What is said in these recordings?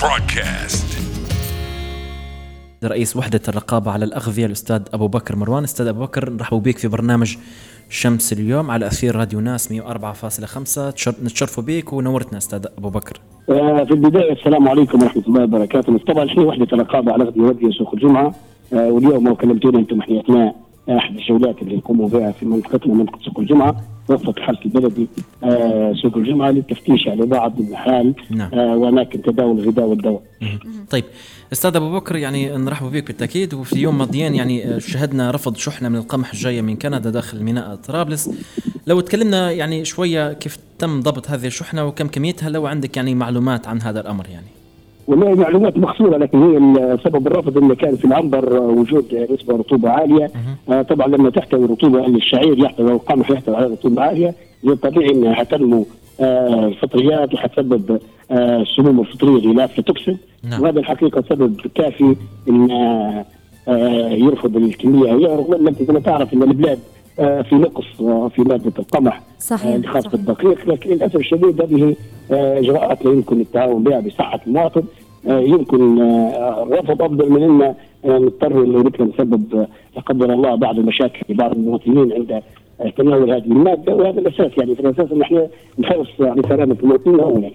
broadcast. رئيس وحدة الرقابة على الأغذية الأستاذ أبو بكر مروان. أستاذ أبو بكر نرحب بك في برنامج شمس اليوم على أثير راديو ناس 104.5 تشر- نتشرفوا بك ونورتنا أستاذ أبو بكر. آه، في البداية السلام عليكم ورحمة الله وبركاته. طبعا إحنا وحدة الرقابة على أغذية وديه سوق الجمعة؟ آه، واليوم كلمتونا أنتم إحنا اثناء أحد الجولات اللي نقوموا بها في منطقتنا منطقة سوق الجمعة وفق الحرس البلدي آه، سوق الجمعة للتفتيش على بعض المحال نعم. آه، وأماكن تداول الغذاء والدواء. طيب أستاذ أبو بكر يعني نرحب بك بالتأكيد. وفي يوم ماضيين يعني شهدنا رفض شحنة من القمح جاية من كندا داخل ميناء طرابلس. لو تكلمنا يعني شوية كيف تم ضبط هذه الشحنة وكم كميتها؟ لو عندك يعني معلومات عن هذا الأمر يعني. والله معلومات مخصوصه لكن هي سبب الرفض انه كان في العنبر وجود نسبه رطوبة عالية. آه، طبعا لما تحتوي رطوبة الشعير يحتوي أو القمح يحتوي على رطوبة عالية من الطبيعي إنها حتنمو آه، الفطريات وحتسبب آه، السموم الفطرية اللي لا توكسين نعم. وهذا الحقيقة سبب كافي إن آه، آه، يرفض الكمية رغم ان انت زي ما تعرف إن البلاد في نقص آه، في مادة القمح صحيح، آه، خاصه. الدقيق لكن للأسف الشديد هذه آه، إجراءات لا يمكن التعاون بها بصحه المواطن آه، يمكن آه، رفض أفضل من إن آه، نضطر انه مثل نسبب آه، لا قدر الله بعض المشاكل لبعض المواطنين عند آه، تناول هذه المادة وهذا الأساس يعني في الأساس ان إحنا نحرص على سلامة المواطنين اولا.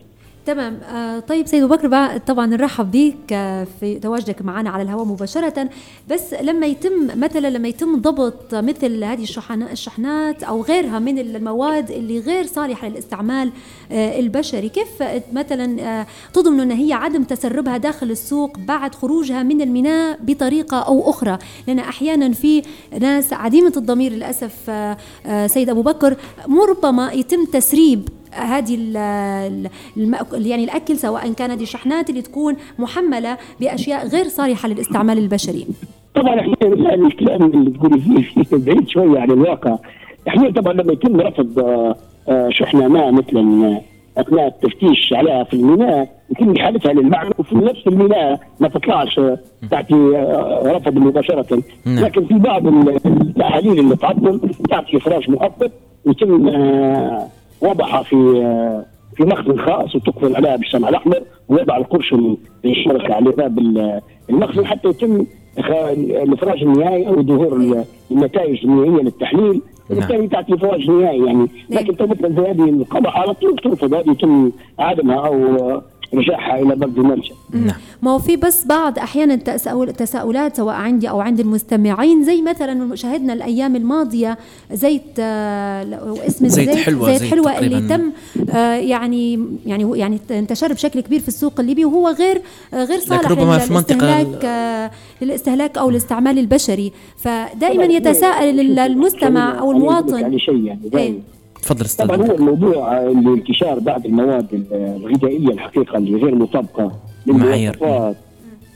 تمام. آه طيب سيد أبو بكر بقى طبعا نرحب بك آه في تواجدك معنا على الهواء مباشرة. بس لما يتم مثلا لما يتم ضبط مثل هذه الشحن- الشحنات أو غيرها من المواد اللي غير صالحة للاستعمال آه البشري كيف مثلا تضمن أن هي عدم تسربها داخل السوق بعد خروجها من الميناء بطريقة أو أخرى؟ لأن أحيانا في ناس عديمة الضمير آه سيد أبو بكر مو ربما يتم تسريب هذه ال- ال- المأكل يعني الأكل سواء كانت دي شحنات اللي تكون محملة بأشياء غير صالحه للاستعمال البشري. طبعا إحنا يعني الكلام اللي تقولي فيه بعيد شوية عن الواقع. إحنا طبعا لما يتم رفض آه، آه، شحنة ما مثلا آه، اثناء التفتيش عليها في الميناء يتم إحالتها للمعنى وفي نفس الميناء ما تطلعش آه، تعطي آه، رفض مباشرة. نعم. لكن في بعض ال- التحاليل اللي تعطل تعطي افراج مؤقت يتم آه، وضعها في آه، في مخزن خاص وتقفل عليها بالشمع الأحمر ويضع القرشم الشركة على باب ال- المخزن حتى يتم الإفراج النهائي أو ظهور ال- النتائج النهائية للتحليل. وبالتالي تعطي إفراج نهائي يعني. لكن تو مثلا زي هذه القمح على طول ترفض هذه يتم عدمها أو رجاعها إلى بلد المنشا نعم. ما هو في بس بعض أحيانا تساؤل تساؤلات سواء عندي أو عند المستمعين زي مثلا شاهدنا الأيام الماضية زيت آه، لو اسم زيت الزيت حلوة، زيت زيت حلوة اللي. تم آه، يعني يعني يعني انتشر بشكل كبير في السوق الليبي وهو غير غير صالح ربما في للاستهلاك آه، للاستهلاك أو الاستعمال البشري. فدائما يتساءل ال- المستمع أو المواطن. على شيء يعني إيه. تفضل أستاذ طبعا هو. الموضوع الانتشار بعض المواد الغذائية الحقيقة اللي غير مطابقة. للمواصفات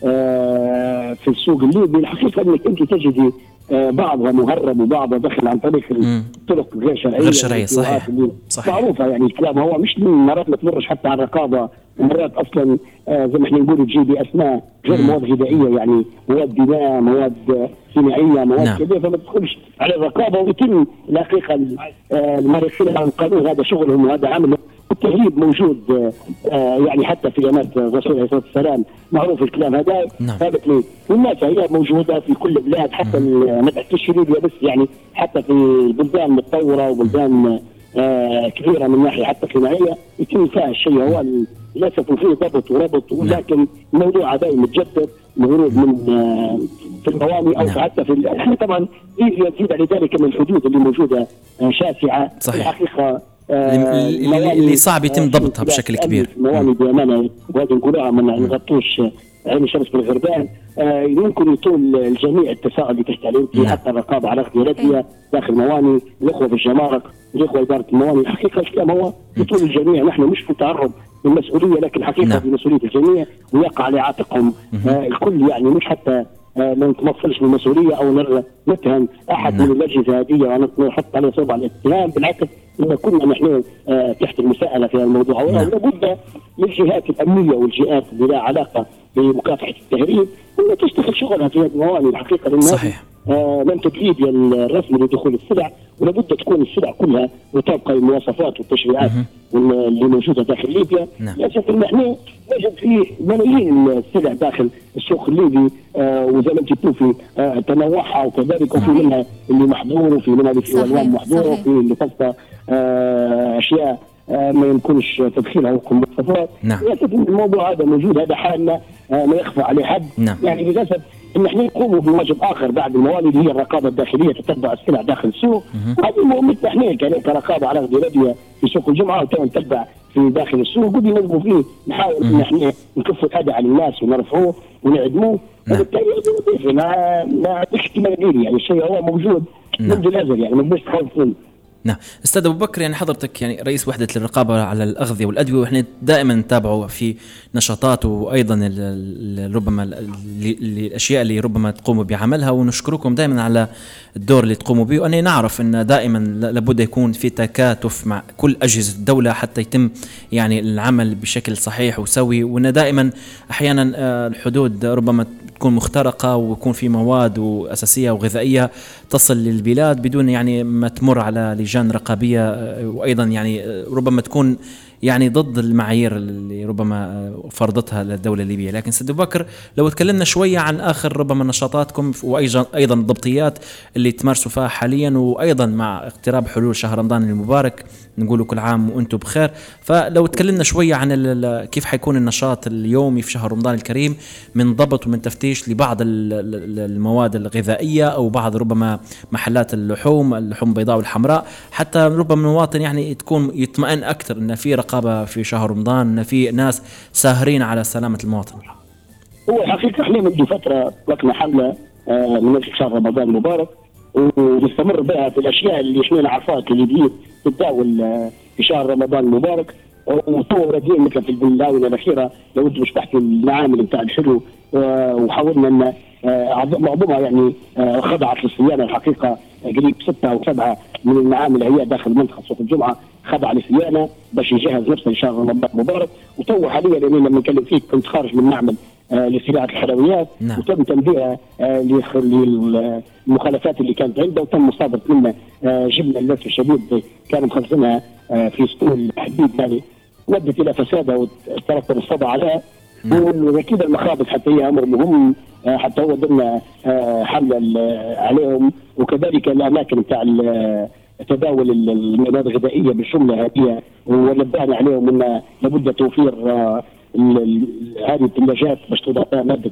آه، في السوق الليبي الحقيقة إنك أنت تجدي بعضها مهرب وبعضها دخل عن طريق. الطرق غير شرعية غير شرعية، صحيح. والإجراءات اللي صحيح. معروفة يعني الكلام هو مش مرات ما تمرش حتى على الرقابة ومرات أصلا آه، زي ما إحنا نقول تجي بأسماء غير. مواد غذائيه يعني مواد بناء مواد آه، صناعيه مواد نعم. كذا فما تدخلش على الرقابة ويتم الحقيقة ال- آه، الممارسين عن القانون هذا شغلهم وهذا عملهم التهريب موجود آه، يعني حتى في ايامات الرسول عليه الصلاة والسلام معروف الكلام هذا نعم. ثابت لي والناس هي موجودة في كل البلاد حتى ما تحكيش ليبيا بس يعني حتى في البلدان المتطورة وبلدان آه، كبيره من ناحية حتى صناعيه يتم فيها الشيء هو للأسف فيه ضبط وربط ولكن الموضوع دائما متجدد الهروب من آه، في المواني أو نعم. حتى في إحنا طبعا يزيد على ذلك من الحدود اللي موجودة آه، شاسعة صحيح. الحقيقة اللي- اللي- اللي صعب يتم ضبطها بشكل كبير. مواني بامانه وهذه نقولها ما نغطوش عين شمس بالغربان. آه يمكن يطول الجميع التساؤل اللي تحكي عليه نعم. حتى الرقابة على اغذيه رديه داخل مواني الأخوة في الجمارك الأخوة إدارة المواني. الحقيقة الكلام هو يطول الجميع. نحن مش في تعرض للمسؤولية لكن الحقيقة نعم. في مسؤوليه الجميع ويقع على عاتقهم. آه الكل يعني مش حتى آه ما نتمثلش بالمسؤولية أو نر- نتهم. أحد نعم. من الأجهزة هذه ونحط عليه صوب على الاتهام بالعكس إن كنا نحن آه تحت المساءلة في الموضوع نعم. لابد للجهات الأمنية والجهات اللي لها علاقة بمكافحة التهريب انها تشتغل شغلها في هذه الموانئ الحقيقة صحيح. آه لم تجريد الرسمي لدخول السلع ولابد تكون السلع كلها مطابقه للمواصفات والتشريعات وال- اللي موجودة داخل ليبيا نعم. للاسف إن إحنا نجد فيه ملايين السلع داخل السوق الليبي آه وزي ما أنت تشوفي آه تنوعها وكذلك وفي منها اللي محظور وفي منها اللي في ألوان محظورة وفي اللي آه أشياء آه ما يمكنش تدخيلها وفق المواصفات نعم. الموضوع هذا موجود هذا حالنا آه لا يخفى عليه حد نعم. يعني للأسف إن إحنا نقوم بواجب آخر بعد الموالد هي الرقابة الداخلية تتبع السلع داخل السوق هذه مهمتنا إحنا كرقابة على اغذيه في سوق الجمعة وتو نتبع في داخل السوق. ودي نلقوا فيه نحاول إن إحنا نكفوا الأذى عن الناس ونرفعوه ونعدموه. وبالتالي ما ما عندكش احتمال يعني الشيء هو موجود. منذ الأزل يعني ما بدناش تخوف منه نعم. أستاذ أبو بكر يعني حضرتك يعني رئيس وحدة الرقابه على الأغذية والأدوية وإحنا دائما نتابعه في نشاطات وأيضا ربما ال- ال- الاشياء اللي ربما تقوموا بعملها ونشكركم دائما على الدور اللي تقوموا به. واني نعرف إن دائما لابد يكون في تكاتف مع كل أجهزة الدولة حتى يتم يعني العمل بشكل صحيح وسوي. وإن دائما أحيانا آه، الحدود ربما تكون مخترقة ويكون في مواد واساسيه وغذائية تصل للبلاد بدون يعني ما تمر على لجان رقابية آه، وأيضا يعني آه، ربما تكون يعني ضد المعايير اللي ربما فرضتها الدولة الليبية، لكن سيد بكر لو تكلمنا شوية عن آخر ربما نشاطاتكم أيضا الضبطيات اللي تمارسوا فيها حاليا وأيضا مع اقتراب حلول شهر رمضان المبارك نقول كل عام وأنتم بخير، فلو تكلمنا شوية عن كيف حيكون النشاط اليومي في شهر رمضان الكريم من ضبط ومن تفتيش لبعض ال- ال- المواد الغذائية أو بعض ربما محلات اللحوم، اللحوم البيضاء والحمراء، حتى ربما المواطن يعني تكون يطمئن أكثر إن في رقابه في شهر رمضان، ان في ناس ساهرين على سلامة المواطن. هو الحقيقة إحنا منذ فترة اطلقنا حملة آه، من أجل شهر رمضان المبارك ونستمر بها في الأشياء اللي إحنا نعرفها اللي تتداول آه، في شهر رمضان المبارك. وتو راجعين مثل في الاونه الأخيرة لو أنتم شفتوا المعامل بتاع الحلو آه، وحاولنا إن معظمها يعني خضعت للصيانة الحقيقة قريب ستة أو سبعة من المعامل هي داخل منطقه سوق الجمعة. خضع للصيانه باش يجهز نفسه لشهر رمضان المبارك وتو حاليا لاني لما نتكلم فيك كنت خارج من معمل آه، لصناعة الحلويات. نعم. وتم تنبيهها آه، للمخالفات اللي كانت عنده. وتم مصادرة منه آه، جبنه للاسف الشديد كانوا مخزنها آه، في سطول حديد يعني. ودت إلى فسادها وترتب الصدى عليها. واكيد المخابز حتى هي أمر مهم آه، حتى هو ضمن آه، حملة عليهم. وكذلك الأماكن بتاع تداول ال- المواد الغذائية بالجمله هذه ونبهنا عليهم إن لابد توفير آه، هذه الثلاجات باش توضع فيها مادة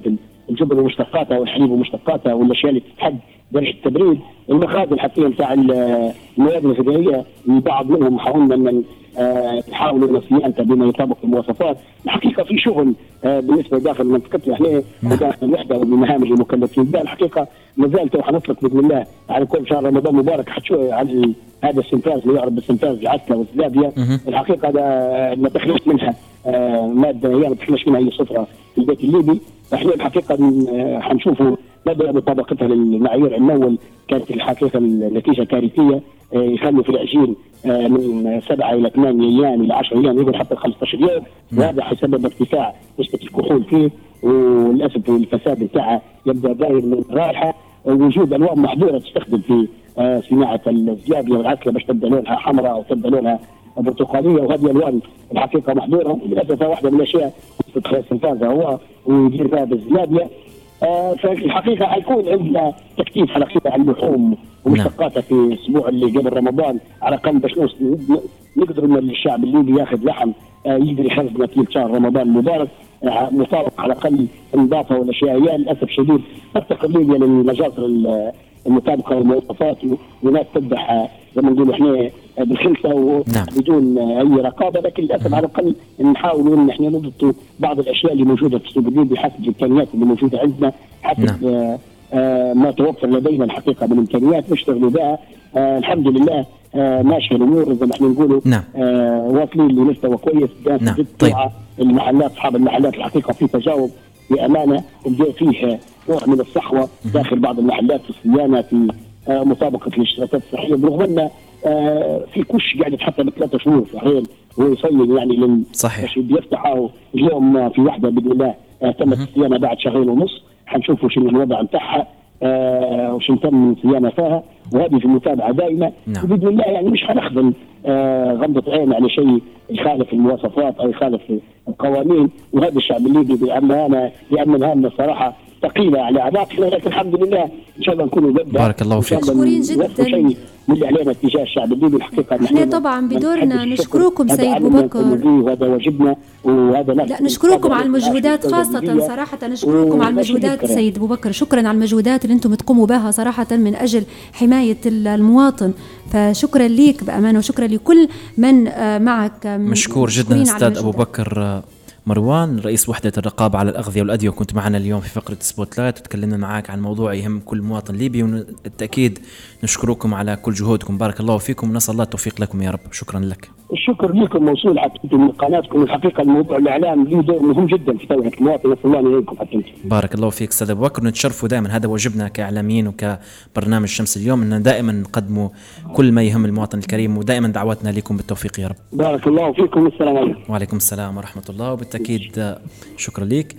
الجبن ومشتقاتها والحليب ومشتقاتها والأشياء اللي تحد درجة التبريد المخازن حتى بتاع ال- المواد الغذائية البعض منهم حاولنا أن آه، نحاولوا صيانتها بما يطابق المواصفات. الحقيقة في شغل آه، بالنسبة داخل منطقتنا إحنا وداخل الوحدة والمهام اللي مكلفين بها الحقيقة ما زالت وحنطلق بإذن الله على كل شهر رمضان مبارك. حتشوف على هذا السنفاز اللي يعرف بالسنفاز العسكر والزلابيه مهم. الحقيقة هذا ما تخلص منها آه، مادة هي ما تخلص منها أي صفرة في البيت الليبي. إحنا الحقيقة آه، حنشوفوا مدى مطابقتها للمعايير المول كانت الحقيقة النتيجة كارثية آه، يخلوا في العجين آه، من سبعة إلى ثمانية أيام إلى 10 أيام يقول حتى 15 يوم. وهذا حيسبب ارتفاع نسبة الكحول فيه وللأسف الفساد بتاعها يبدأ داير من الرائحه وجود الوان محظورة تستخدم في صناعة الزلابيه والعسكر باش تبدأ لونها حمراء أو تبدأ لونها برتقاليه وهذه الوان. الحقيقة محظورة. للاسف واحدة من الأشياء استنفاذها هو ويدير فيها بالزلابيه آه، حيكون عندنا تكتيف على اللحوم ومشتقاتها في الأسبوع اللي قبل رمضان. على الأقل باش نقدر إن الشعب الليبي ياخذ لحم آه، يقدر يخزنه في شهر رمضان المبارك آه، مطابق على الأقل النظافه والأشياء. هي للأسف الشديد تفتقر ليبيا للمجازر ال- المطابقة للمواصفات وناس تذبح آه، زي ما نقول إحنا بالخلطه نعم. وبدون أي رقابة لكن للأسف على الأقل نحاول إن إحنا نضبط بعض الأشياء اللي موجودة في السوق الليبي حسب الإمكانيات اللي موجودة عندنا حسب نعم. آه، آه، ما توفر لدينا الحقيقة من إمكانيات نشتغلوا بها آه، الحمد لله آه، ماشية الأمور زي ما إحنا نقولوا نعم. آه، واصلين لمستوى كويس نعم. طيب. المحلات أصحاب المحلات الحقيقة في تجاوب بأمانة فيه نوع من الصحوة داخل بعض المحلات في الصيانه في آه، مطابقه الاشتراطات الصحية برغم أن في كش قاعد يتحطم بثلاثة شهور صحيح هو يصين يعني لل صحيح. باش بيفتحوا اليوم آه، في واحدة بإذن الله آه، تمت الصيانه بعد شهرين ونص حنشوفوا شنو الوضع بتاعها آه وش تم صيانة فيها وهذه في المتابعة دائما نعم. وبإذن الله يعني مش حنخدم آه غمضة عين على شيء يخالف المواصفات أو يخالف القوانين وهذا الشعب الليبي بأمانه بأمن هامنا الصراحه ثقيلة على اعناقنا لكن الحمد لله إن شاء الله نكون قدها بارك الله فيك. مشكورين جداً. شيء من اللي علينا تجاه الشعب الليبي الحقيقة إحنا نحن طبعاً بدورنا. نشكركم سيد. نقوم به وهذا واجبنا وهذا لا نشكركم على المجهودات خاصة صراحة نشكركم على المجهودات سيد أبو بكر شكرا على المجهودات اللي أنتم تقوموا بها صراحة من أجل حماية المواطن فشكرا ليك بأمانة وشكرا لكل من آه، معك مشكور جدا أستاذ أبو. بكر مروان رئيس وحدة الرقابة على الأغذية والأدوية وكنت معنا اليوم في فقرة spotlight وتكلمنا معك عن موضوع يهم كل مواطن ليبي وبالتأكيد نشكركم على كل جهودكم. بارك الله فيكم ونسأل الله التوفيق لكم يا رب. شكرا لك. الشكر لكم موصول من قناتكم. الحقيقة الموضوع الإعلام له دور مهم جدا في توعية المواطن. نسال الله ان يعينكم حتى بارك الله فيك أستاذ أبو بكر. نتشرفوا دائما. هذا واجبنا كإعلاميين وكبرنامج شمس اليوم. ان دائما نقدموا كل ما يهم المواطن الكريم ودائما دعواتنا لكم بالتوفيق يا رب. بارك الله فيكم. والسلام عليكم. وعليكم السلام ورحمة الله. وبالتأكيد شكرا لك.